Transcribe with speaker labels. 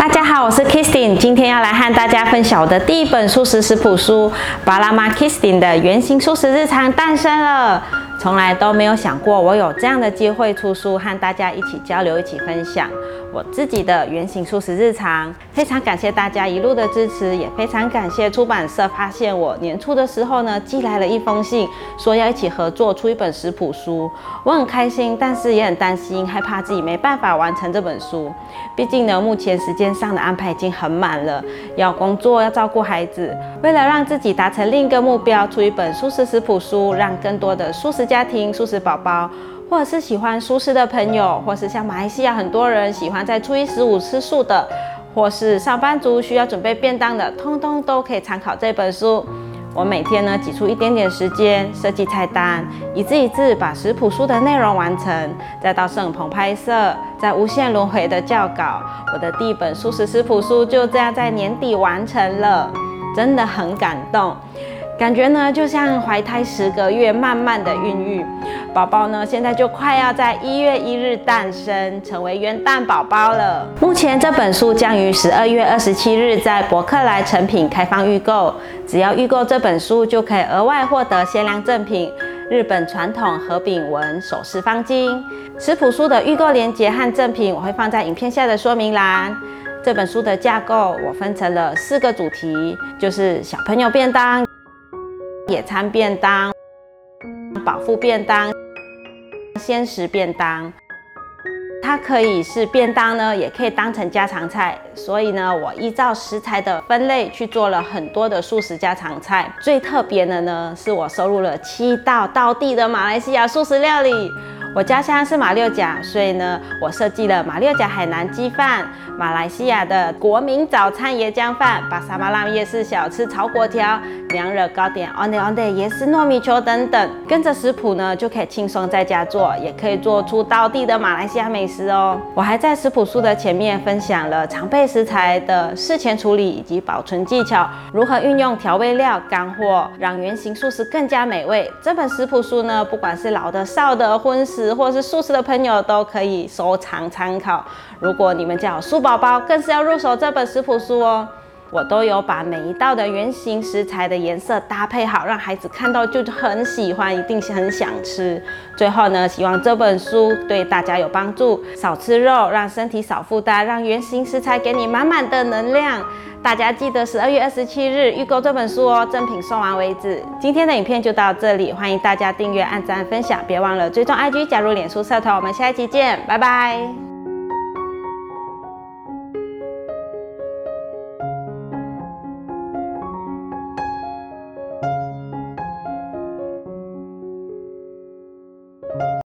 Speaker 1: 大家好，我是 Kristin，今天要来和大家分享我的第一本素食食谱书《巴拉玛 Kristin 的圆形素食日常》诞生了。从来都没有想过我有这样的机会出书，和大家一起交流，一起分享我自己的原型素食日常。非常感谢大家一路的支持，也非常感谢出版社发现我年初的时候呢，寄来了一封信，说要一起合作出一本食谱书。我很开心，但是也很担心，害怕自己没办法完成这本书。毕竟呢，目前时间上的安排已经很满了，要工作，要照顾孩子。为了让自己达成另一个目标，出一本素食食谱书，让更多的素食。家庭素食宝宝，或者是喜欢素食的朋友，或是像马来西亚很多人喜欢在初一十五吃素的，或是上班族需要准备便当的，通通都可以参考这本书。我每天呢挤出一点点时间设计菜单，一字一字把食谱书的内容完成，再到摄影棚拍摄，再无限轮回的校稿。我的第一本素食食谱书就这样在年底完成了，真的很感动。感觉呢，就像怀胎十个月，慢慢的孕育宝宝呢，现在就快要在一月一日诞生，成为元旦宝宝了。目前这本书将于十二月二十七日在博客来成品开放预购，只要预购这本书，就可以额外获得限量赠品——日本传统和饼纹首饰方巾。食谱书的预购链接和赠品，我会放在影片下的说明栏。这本书的架构，我分成了四个主题，就是小朋友便当。野餐便当、饱腹便当、鲜食便当，它可以是便当呢，也可以当成家常菜。所以呢，我依照食材的分类去做了很多的素食家常菜。最特别的呢，是我收录了七道道地的马来西亚素食料理。我家乡是马六甲，所以呢，我设计了马六甲海南鸡饭、马来西亚的国民早餐椰浆饭、巴沙马浪夜市小吃炒粿条、娘惹糕点、on the on the 椰丝糯米球等等。跟着食谱呢，就可以轻松在家做，也可以做出道地的马来西亚美食哦。我还在食谱书的前面分享了常备食材的事前处理以及保存技巧，如何运用调味料干货，让原型素食更加美味。这本食谱书呢，不管是老的、少的、荤食。或是素食的朋友都可以收藏参考。如果你们家有素宝宝，更是要入手这本食谱书哦。我都有把每一道的原型食材的颜色搭配好，让孩子看到就很喜欢，一定是很想吃。最后呢，希望这本书对大家有帮助，少吃肉，让身体少负担，让原型食材给你满满的能量。大家记得十二月二十七日预购这本书哦，赠品送完为止。今天的影片就到这里，欢迎大家订阅、按赞、分享，别忘了追踪 IG，加入脸书社团。我们下一期见，拜拜。